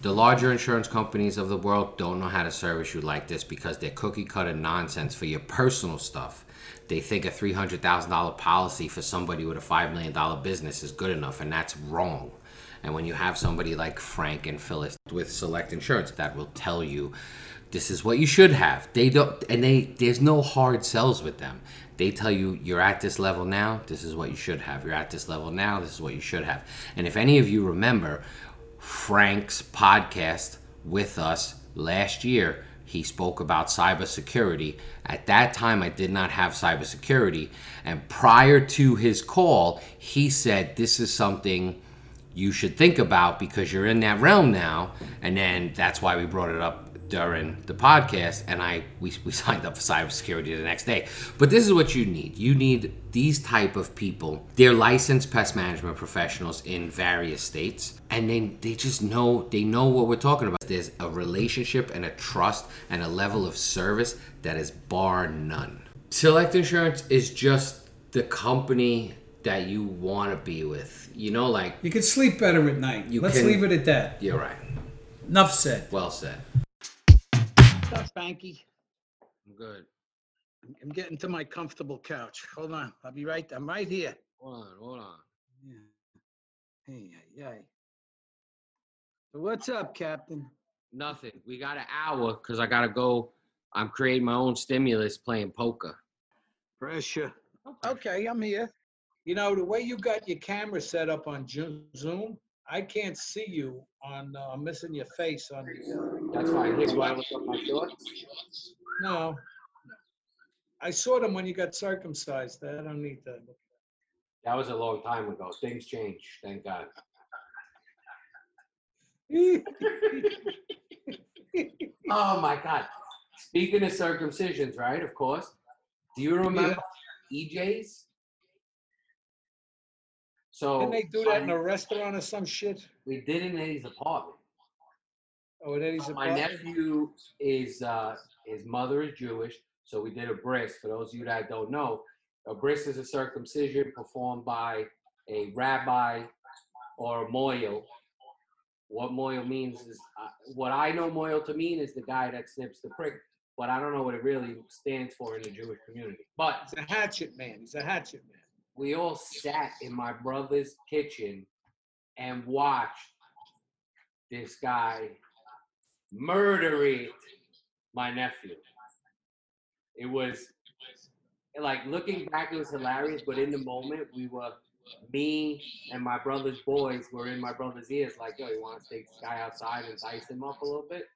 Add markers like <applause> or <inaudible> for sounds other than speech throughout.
The larger insurance companies of the world don't know how to service you like this because they're cookie cutter nonsense for your personal stuff. They think a $300,000 policy for somebody with a $5 million business is good enough, and that's wrong. And when you have somebody like Frank and Phyllis with Select Insurance that will tell you this is what you should have. They don't and they there's no hard sells with them. They tell you you're at this level now, this is what you should have. You're at this level now, this is what you should have. And if any of you remember Frank's podcast with us last year, he spoke about cybersecurity. At that time, I did not have cybersecurity. And prior to his call, he said, This is something you should think about because you're in that realm now. And then that's why we brought it up during the podcast and I we, we <laughs> signed up for cybersecurity the next day. But this is what you need. You need these type of people. They're licensed pest management professionals in various states and then they just know they know what we're talking about. There's a relationship and a trust and a level of service that is bar none. Select Insurance is just the company that you want to be with. You know like You could sleep better at night. You Let's can- leave it at that. you're right. Enough said. Well said. What's up, Banky? I'm good. I'm- I'm getting to my comfortable couch. Hold on. I'll be right. I'm right here. Hold on, hold on. Yeah. Hey, hey, hey. So what's up, Captain? Nothing. We got an hour because I gotta go. I'm creating my own stimulus playing poker. Pressure. Okay, I'm here. You know, the way you got your camera set up on Ju- Zoom, I can't see you on, uh, I'm missing your face on the, That's fine. Here, you want to look up my shorts? no. I saw them when you got circumcised. I don't need that. That was a long time ago. Things change. Thank God. <laughs> Oh my God. Speaking of circumcisions, right? Of course. Do you remember EJ's? So Didn't they do that in a restaurant or some shit? we did it in Eddie's apartment. Oh, Eddie's My nephew is uh, his mother is Jewish, so we did a bris. For those of you that don't know, a bris is a circumcision performed by a rabbi or a mohel. What mohel means is uh, what I know mohel to mean is the guy that snips the prick, but I don't know what it really stands for in the Jewish community. But He's a hatchet man. He's a hatchet man. we all sat in my brother's kitchen and watched this guy murdering my nephew. It was like looking back, it was hilarious, but in the moment, we were me and my brother's boys were in my brother's ears, like, yo, you want to take this guy outside and dice him up a little bit?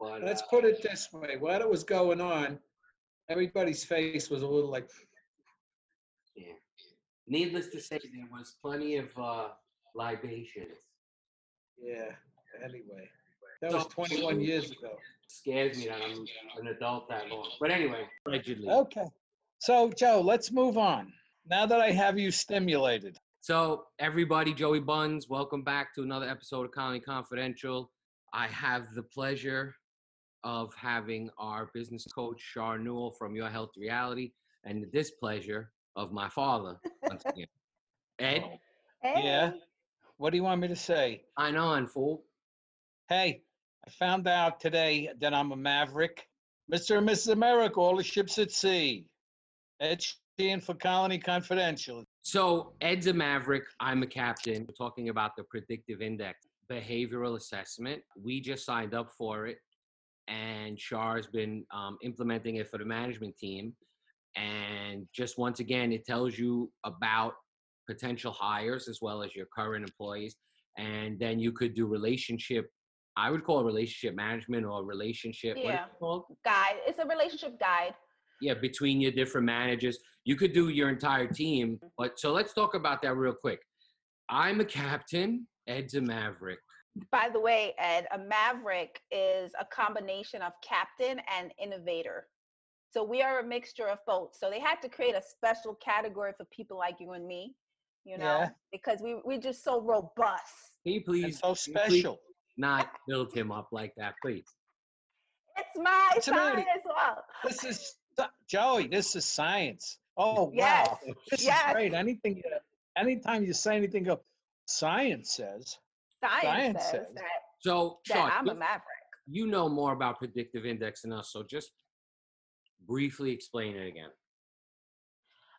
But Let's uh, put it this way. While it was going on, everybody's face was a little like, yeah. Needless to say, there was plenty of uh, libations. yeah, anyway. That was 21 years ago. scares me that I'm an adult that long. But anyway, allegedly. Okay. So, Joe, let's move on. Now that I have you stimulated, So everybody, Joey Buns, welcome back to another episode of Colony Confidential. I have the pleasure of having our business coach Shar Newell from Your Health Reality, and the displeasure of my father once <laughs> again. Ed, Yeah. What do you want me to say? I know, and fool. Hey, I found out today that I'm a maverick. Mr. and Mrs. America, all the ships at sea. Ed Sheehan for Colony Confidential. So Ed's a maverick. I'm a captain. We're talking about the predictive index behavioral assessment. We just signed up for it, and Char's been um, implementing it for the management team. And just once again, it tells you about potential hires as well as your current employees. And then you could do relationship. I would call it relationship management or relationship. what is it called? Guide. It's a relationship guide. yeah, between your different managers. You could do your entire team. Mm-hmm. But so let's talk about that real quick. I'm a captain, Ed's a maverick. By the way, Ed, a maverick is a combination of captain and innovator. So we are a mixture of both. So they had to create a special category for people like you and me, you know, Yeah. because we we're just so robust. Can you And please, so can you please special. Not build him up like that, please? It's my sign already- as well. This is Joey. This is science. Oh Yes, wow, this yes. is great. Anything, you- anytime you say anything, go. Science says. Science, Science says, says. that So, that Shaw, I'm a maverick. you know more about predictive index than us, so just briefly explain it again.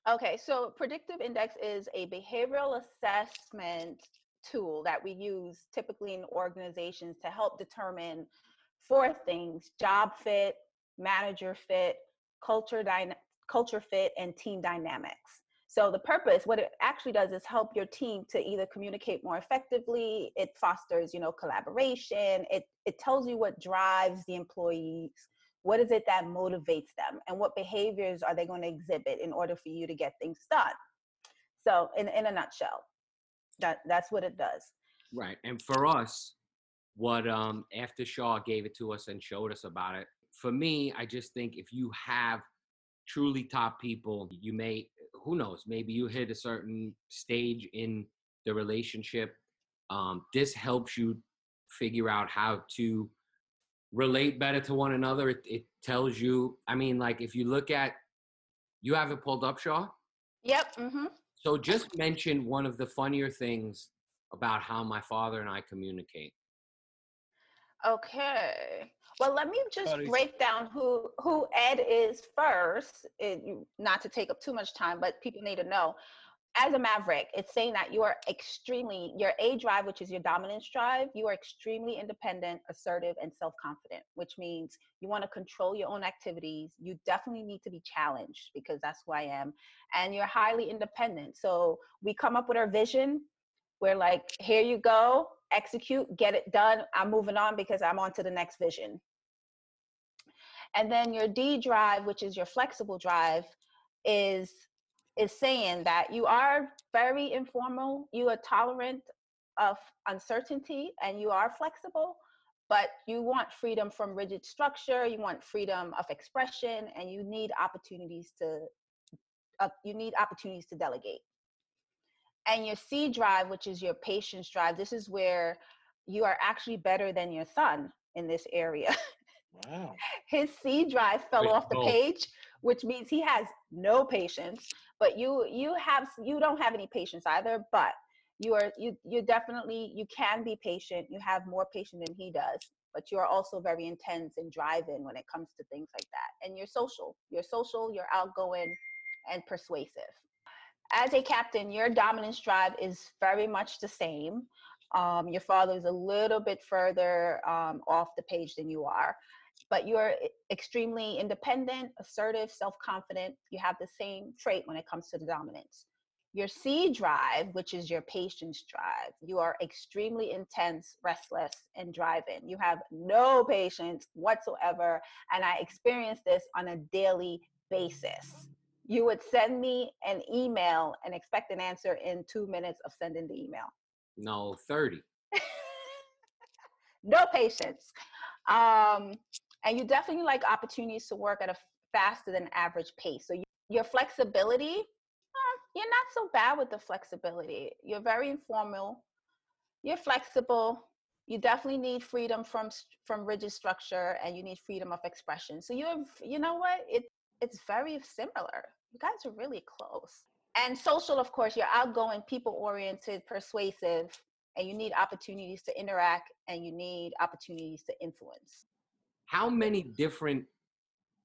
Okay, so predictive index is a behavioral assessment tool that we use typically in organizations to help determine four things job fit, manager fit, culture, dyna- culture fit, and team dynamics. So the purpose, what it actually does is help your team to either communicate more effectively, it fosters, you know, collaboration, it, it tells you what drives the employees, what is it that motivates them and what behaviors are they going to exhibit in order for you to get things done so in, in a nutshell that that's what it does Right. And for us, what um after Shaw gave it to us and showed us about it, for me, I just think if you have truly top people, you may who knows, maybe you hit a certain stage in the relationship. Um, this helps you figure out how to relate better to one another. It, it tells you, I mean, like if you look at you have it pulled up, Shaw. yep mm-hmm. So just mention one of the funnier things about how my father and I communicate. okay well let me just Buddies. break down who who ed is first it, not to take up too much time but people need to know as a maverick it's saying that you are extremely your a drive which is your dominance drive you are extremely independent assertive and self-confident which means you want to control your own activities. You definitely need to be challenged because that's who i am. And you're highly independent. So we come up with our vision. We're like here you go execute get it done. I'm moving on because i'm on to the next vision. And then your d drive which is your flexible drive is is saying that you are very informal you are tolerant of uncertainty and you are flexible but you want freedom from rigid structure you want freedom of expression and you need opportunities to uh, you need opportunities to delegate and your C drive, which is your patience drive, this is where you are actually better than your son in this area. Wow. <laughs> His C drive fell Wait, off the oh. page, which means he has no patience. But you you have you don't have any patience either, but you are you you definitely you can be patient. You have more patience than he does, but you are also very intense and driving when it comes to things like that. And you're social. You're social, you're outgoing and persuasive as a captain, your dominance drive is very much the same. Um, your father is a little bit further um, off the page than you are, but you're extremely independent, assertive, self confident. You have the same trait when it comes to the dominance. Your C drive, which is your patience drive, you are extremely intense, restless, and driving. You have no patience whatsoever. And I experience this on a daily basis you would send me an email and expect an answer in two minutes of sending the email. No, 30. <laughs> No patience. Um, and you definitely like opportunities to work at a faster than average pace. So you, your flexibility, uh, you're not so bad with the flexibility. You're very informal. You're flexible. You definitely need freedom from from rigid structure, and you need freedom of expression. So you have, you know what? It it's very similar. You guys are really close. And social, of course, you're outgoing, people oriented, persuasive, and you need opportunities to interact and you need opportunities to influence. How many different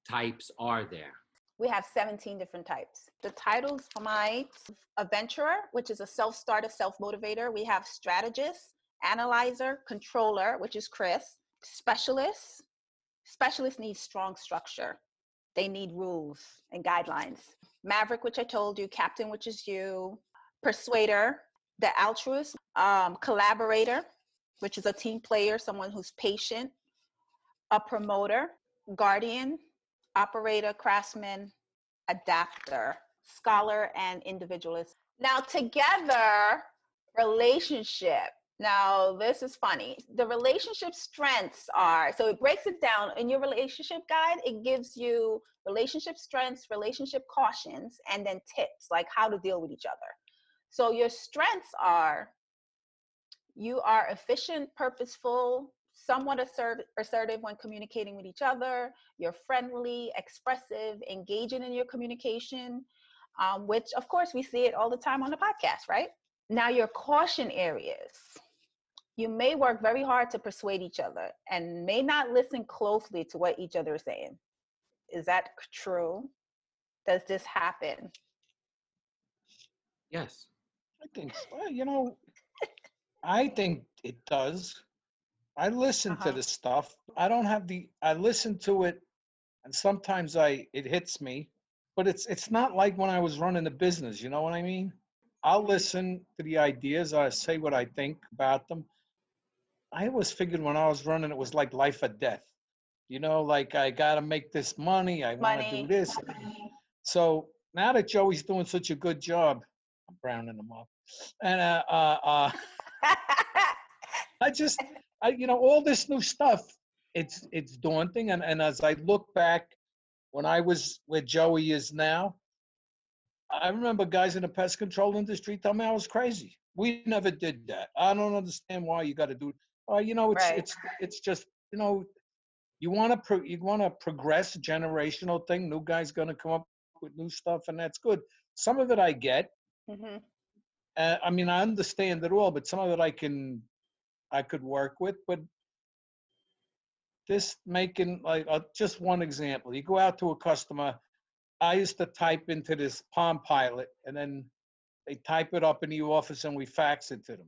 types are there? We have 17 different types. The titles might adventurer, which is a self starter, self motivator. We have strategist, analyzer, controller, which is Chris, specialist. Specialists need strong structure, they need rules and guidelines. Maverick, which I told you, captain, which is you, persuader, the altruist, um, collaborator, which is a team player, someone who's patient, a promoter, guardian, operator, craftsman, adapter, scholar, and individualist. Now, together, relationship. Now, this is funny. The relationship strengths are so it breaks it down in your relationship guide. It gives you relationship strengths, relationship cautions, and then tips like how to deal with each other. So, your strengths are you are efficient, purposeful, somewhat assert- assertive when communicating with each other. You're friendly, expressive, engaging in your communication, um, which, of course, we see it all the time on the podcast, right? Now, your caution areas. you may work very hard to persuade each other and may not listen closely to what each other is saying. Is that true? Does this happen? Yes. I think, so. well, you know, I think it does. I listen Uh-huh. to the stuff. I don't have the, I listen to it and sometimes I, it hits me, but it's, it's not like when I was running the business, you know what I mean? I'll listen to the ideas. I say what I think about them. I always figured when I was running, it was like life or death. You know, like I got to make this money. I want to do this. So now that Joey's doing such a good job, I'm browning him up. And uh, uh, uh, <laughs> I just, I, you know, all this new stuff, it's it's daunting. And, and as I look back when I was where Joey is now, I remember guys in the pest control industry tell me I was crazy. We never did that. I don't understand why you got to do. Uh, you know, it's Right. it's it's just you know, you want to pro- you want to progress generational thing. New guys gonna come up with new stuff, and that's good. Some of it I get. hmm Uh, I mean, I understand it all, but some of it I can, I could work with. But this making like uh, just one example, you go out to a customer. I used to type into this Palm Pilot, and then they type it up in the office, and we fax it to them.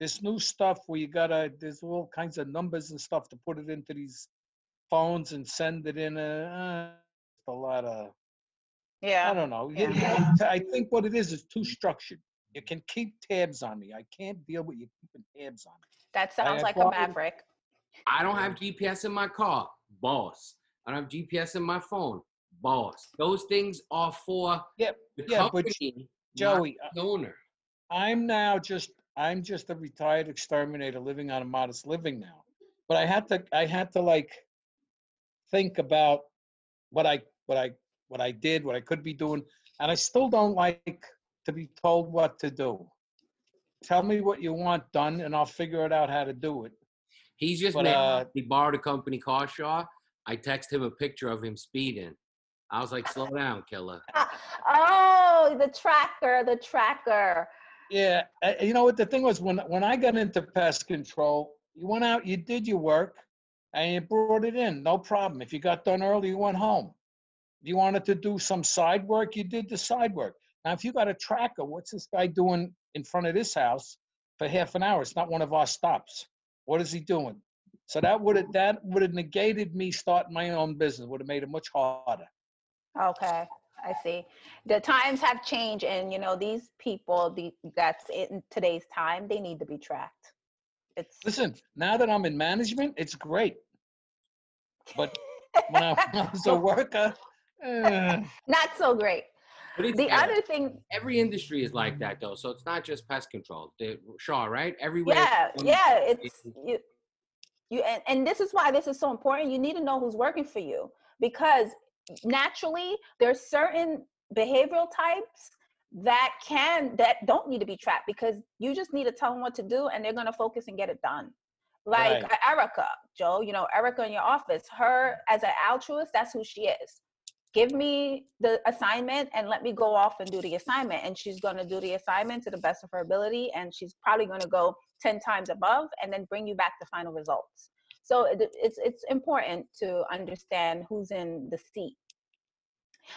This new stuff where you gotta, there's all kinds of numbers and stuff to put it into these phones and send it in. A, uh, a lot of yeah. I don't know. Yeah. I think what it is is too structured. You can keep tabs on me. I can't deal with you keeping tabs on me. That sounds like a applaud- maverick. I don't have GPS in my car, boss. I don't have GPS in my phone, boss. Those things are for Yep, the yeah, but company, not Joey, the owner. I'm now just I'm just a retired exterminator living on a modest living now. But I had to I had to like think about what I what I what I did, what I could be doing, and I still don't like to be told what to do. Tell me what you want done, and I'll figure it out how to do it. He's just But, mad. uh, he borrowed a company car, Shaw. I text him a picture of him speeding. I was like, slow down, killer. <laughs> oh, the tracker, the tracker. Yeah, uh, you know what the thing was when when I got into pest control, you went out, you did your work, and you brought it in, no problem. If you got done early, you went home. If you wanted to do some side work, you did the side work. Now, if you got a tracker, what's this guy doing in front of this house for half an hour? It's not one of our stops. What is he doing? So that would have that would have negated me starting my own business. Would have made it much harder. Okay, I see. The times have changed, and you know these people, the that's in today's time, they need to be tracked. It's Listen, now that I'm in management, it's great. But when I <laughs> was a <laughs> worker, eh, not so great. But it's The other thing, every industry is like that, though. So it's not just pest control. The, Shaw, right? Everywhere. yeah, yeah, it's you, you, and, and this is why this is so important. You need to know who's working for you because naturally there's certain behavioral types that can that don't need to be trapped because you just need to tell them what to do and they're going to focus and get it done like Right. erica joe you know erica in your office her as an altruist that's who she is give me the assignment and let me go off and do the assignment. And she's going to do the assignment to the best of her ability and she's probably going to go 10 times above and then bring you back the final results. So it, it's it's important to understand who's in the seat.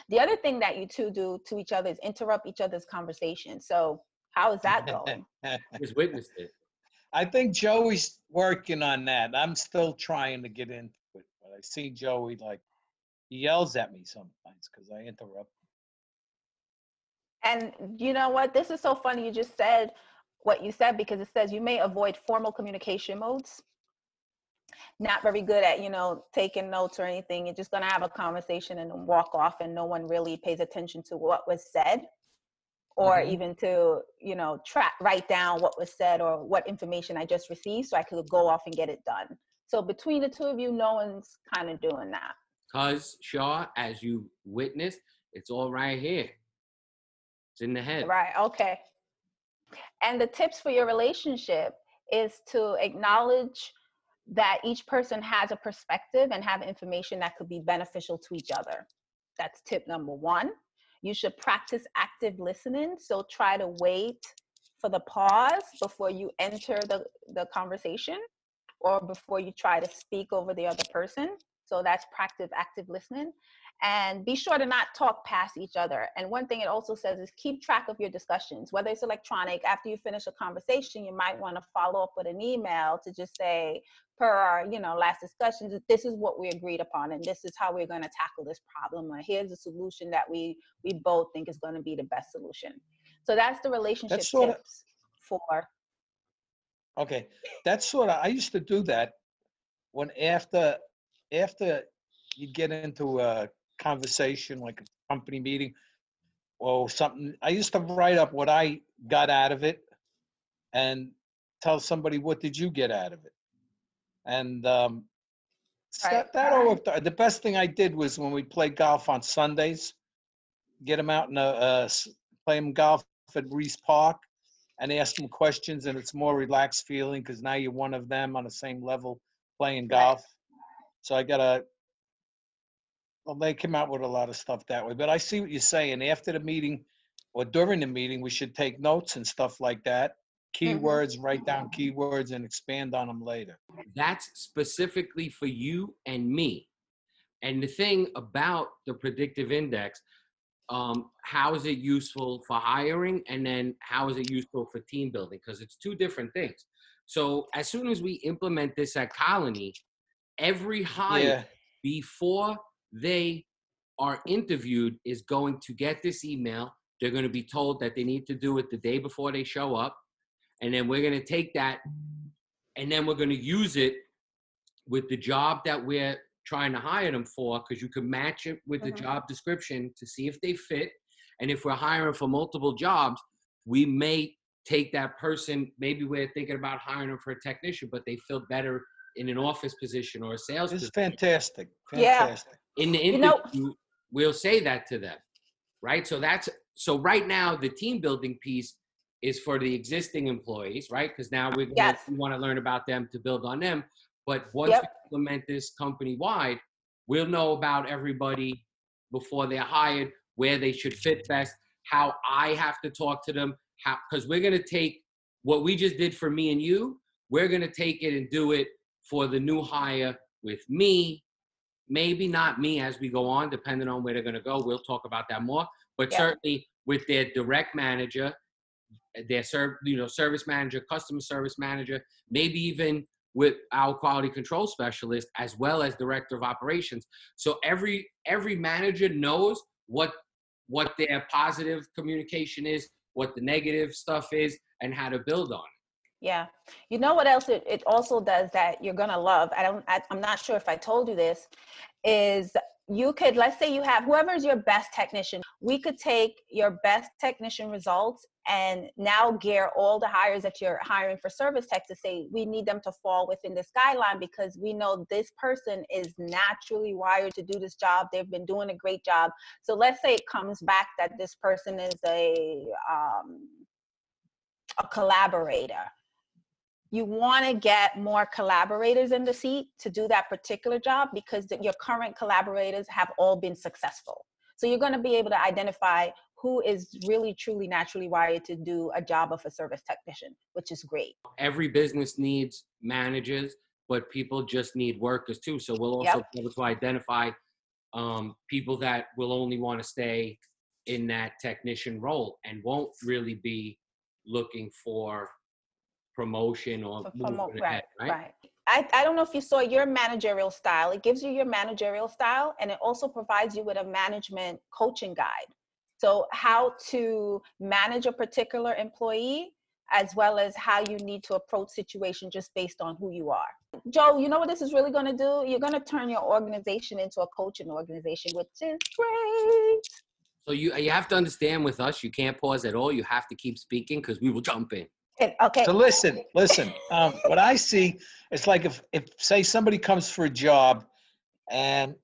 The other thing that you two do to each other is interrupt each other's conversation. So how is that going? <laughs> Just witnessed it. I think Joey's working on that. I'm still trying to get into it, but I see Joey like he yells at me sometimes because I interrupt. And you know what? This is so funny. You just said what you said because it says you may avoid formal communication modes. Not very good at, you know, taking notes or anything. You're just going to have a conversation and walk off, and no one really pays attention to what was said or Mhm. even to, you know, track, write down what was said or what information I just received so I could go off and get it done. So between the two of you, no one's kind of doing that. Because, Shaw, as you witnessed, it's all right here. It's in the head. Right. Okay. And the tips for your relationship is to acknowledge that each person has a perspective and have information that could be beneficial to each other. That's tip number one. You should practice active listening. So try to wait for the pause before you enter the, the conversation or before you try to speak over the other person. So that's practice active listening. And be sure to not talk past each other. And one thing it also says is keep track of your discussions, whether it's electronic. After you finish a conversation, you might want to follow up with an email to just say, per our you know last discussions, this is what we agreed upon, and this is how we're going to tackle this problem. Or here's a solution that we we both think is going to be the best solution. So that's the relationship That's sorta- tips for Okay, that's sort of, I used to do that when after, after you get into a conversation, like a company meeting or something, I used to write up what I got out of it and tell somebody, what did you get out of it? And, um, Right. that, that all The best thing I did was when we played golf on Sundays, get them out and, uh, play them golf at Reese Park and ask them questions and it's more relaxed feeling because now you're one of them on the same level playing golf. So I gotta, well, they came out with a lot of stuff that way, but I see what you're saying. After the meeting or during the meeting, we should take notes and stuff like that. Keywords, write down keywords and expand on them later. That's specifically for you and me. And the thing about the predictive index, um, how is it useful for hiring? And then how is it useful for team building? Because it's two different things. So as soon as we implement this at Colony, every hire Yeah, before they are interviewed is going to get this email. They're going to be told that they need to do it the day before they show up. And then we're going to take that and then we're going to use it with the job that we're trying to hire them for because you can match it with the Mhm. job description to see if they fit. And if we're hiring for multiple jobs, we may take that person. Maybe we're thinking about hiring them for a technician, but they feel better in an office position or a sales this is position fantastic. Yeah. In the You know- interview, we'll say that to them, right? So that's so right now the team building piece is for the existing employees, right? Because now we, Yes. we want to learn about them to build on them. But once Yep. we implement this company wide, we'll know about everybody before they're hired, where they should fit best, how I have to talk to them, how because we're gonna take what we just did for me and you, we're gonna take it and do it for the new hire with me, maybe not me as we go on, depending on where they're going to go. We'll talk about that more. But Yeah. certainly with their direct manager, their serv- you know service manager, customer service manager, maybe even with our quality control specialist as well as director of operations. So every every manager knows what what their positive communication is, what the negative stuff is, and how to build on it. Yeah. You know what else it, it also does that you're going to love? I don't, I, I'm not sure if I told you this, is you could, let's say you have whoever's your best technician, we could take your best technician results and now gear all the hires that you're hiring for service tech to say, we need them to fall within this guideline because we know this person is naturally wired to do this job. They've been doing a great job. So let's say it comes back that this person is a, um, a collaborator you want to get more collaborators in the seat to do that particular job because the, your current collaborators have all been successful. So you're going to be able to identify who is really truly naturally wired to do a job of a service technician, which is great. every business needs managers, but people just need workers too. So we'll also Yep. be able to identify um, people that will only want to stay in that technician role and won't really be looking for promotion or ahead, right, right? right. I, I don't know if you saw your managerial style. It gives you your managerial style and it also provides you with a management coaching guide. So, how to manage a particular employee as well as how you need to approach situation just based on who you are. Joe, you know what this is really going to do? You're going to turn your organization into a coaching organization, which is great. So you you have to understand with us, you can't pause at all. You have to keep speaking because we will jump in. Okay. So listen, listen. Um, what I see, it's like if, if say somebody comes for a job, and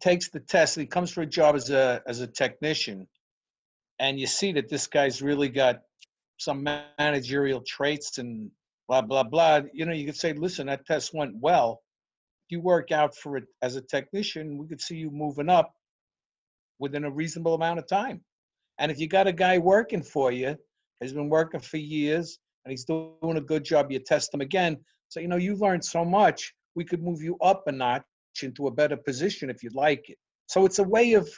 takes the test, he comes for a job as a as a technician, and you see that this guy's really got some managerial traits and blah blah blah. You know, you could say, listen, that test went well. You work out for it as a technician, we could see you moving up within a reasonable amount of time. And if you got a guy working for you has been working for years and he's doing a good job. You test him again. So, you know, you've learned so much. We could move you up a notch into a better position if you'd like it. So it's a way of,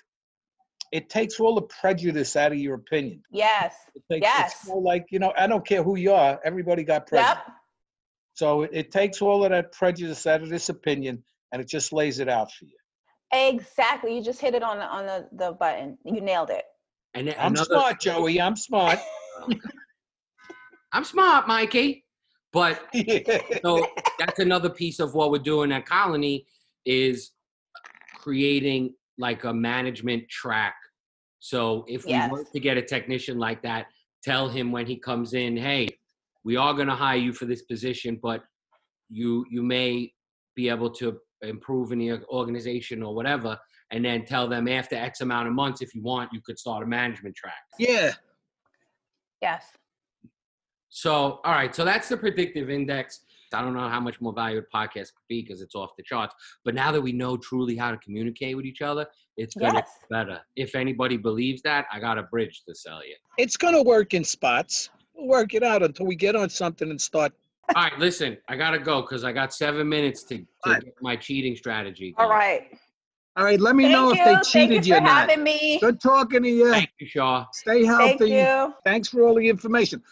it takes all the prejudice out of your opinion. Yes. It takes, Yes. It's more like, you know, I don't care who you are, everybody got prejudice. Yep. So it, it takes all of that prejudice out of this opinion and it just lays it out for you. Exactly. You just hit it on the on the, the button. You nailed it. And I'm another- smart, Joey. I'm smart. <laughs> Um, I'm smart, Mikey. But so <laughs> that's another piece of what we're doing at Colony is creating like a management track. So if we Yes. were to get a technician like that, tell him when he comes in, hey, we are going to hire you for this position, but you you may be able to improve in the organization or whatever, and then tell them after X amount of months, if you want, you could start a management track. Yeah. Yes. So, all right. So that's the predictive index. I don't know how much more valuable podcast could be because it's off the charts. But now that we know truly how to communicate with each other, it's gonna Yes. be better. If anybody believes that, I got a bridge to sell you. It's going to work in spots. We'll work it out until we get on something and start. All right, listen, I gotta go because I got seven minutes to, to get my cheating strategy. All going. right. All right, let me Thank know you. if they cheated you you for or not. having me. Good talking to you. Thank you, Shaw. Stay healthy. Thank healthy. you. Thanks for all the information.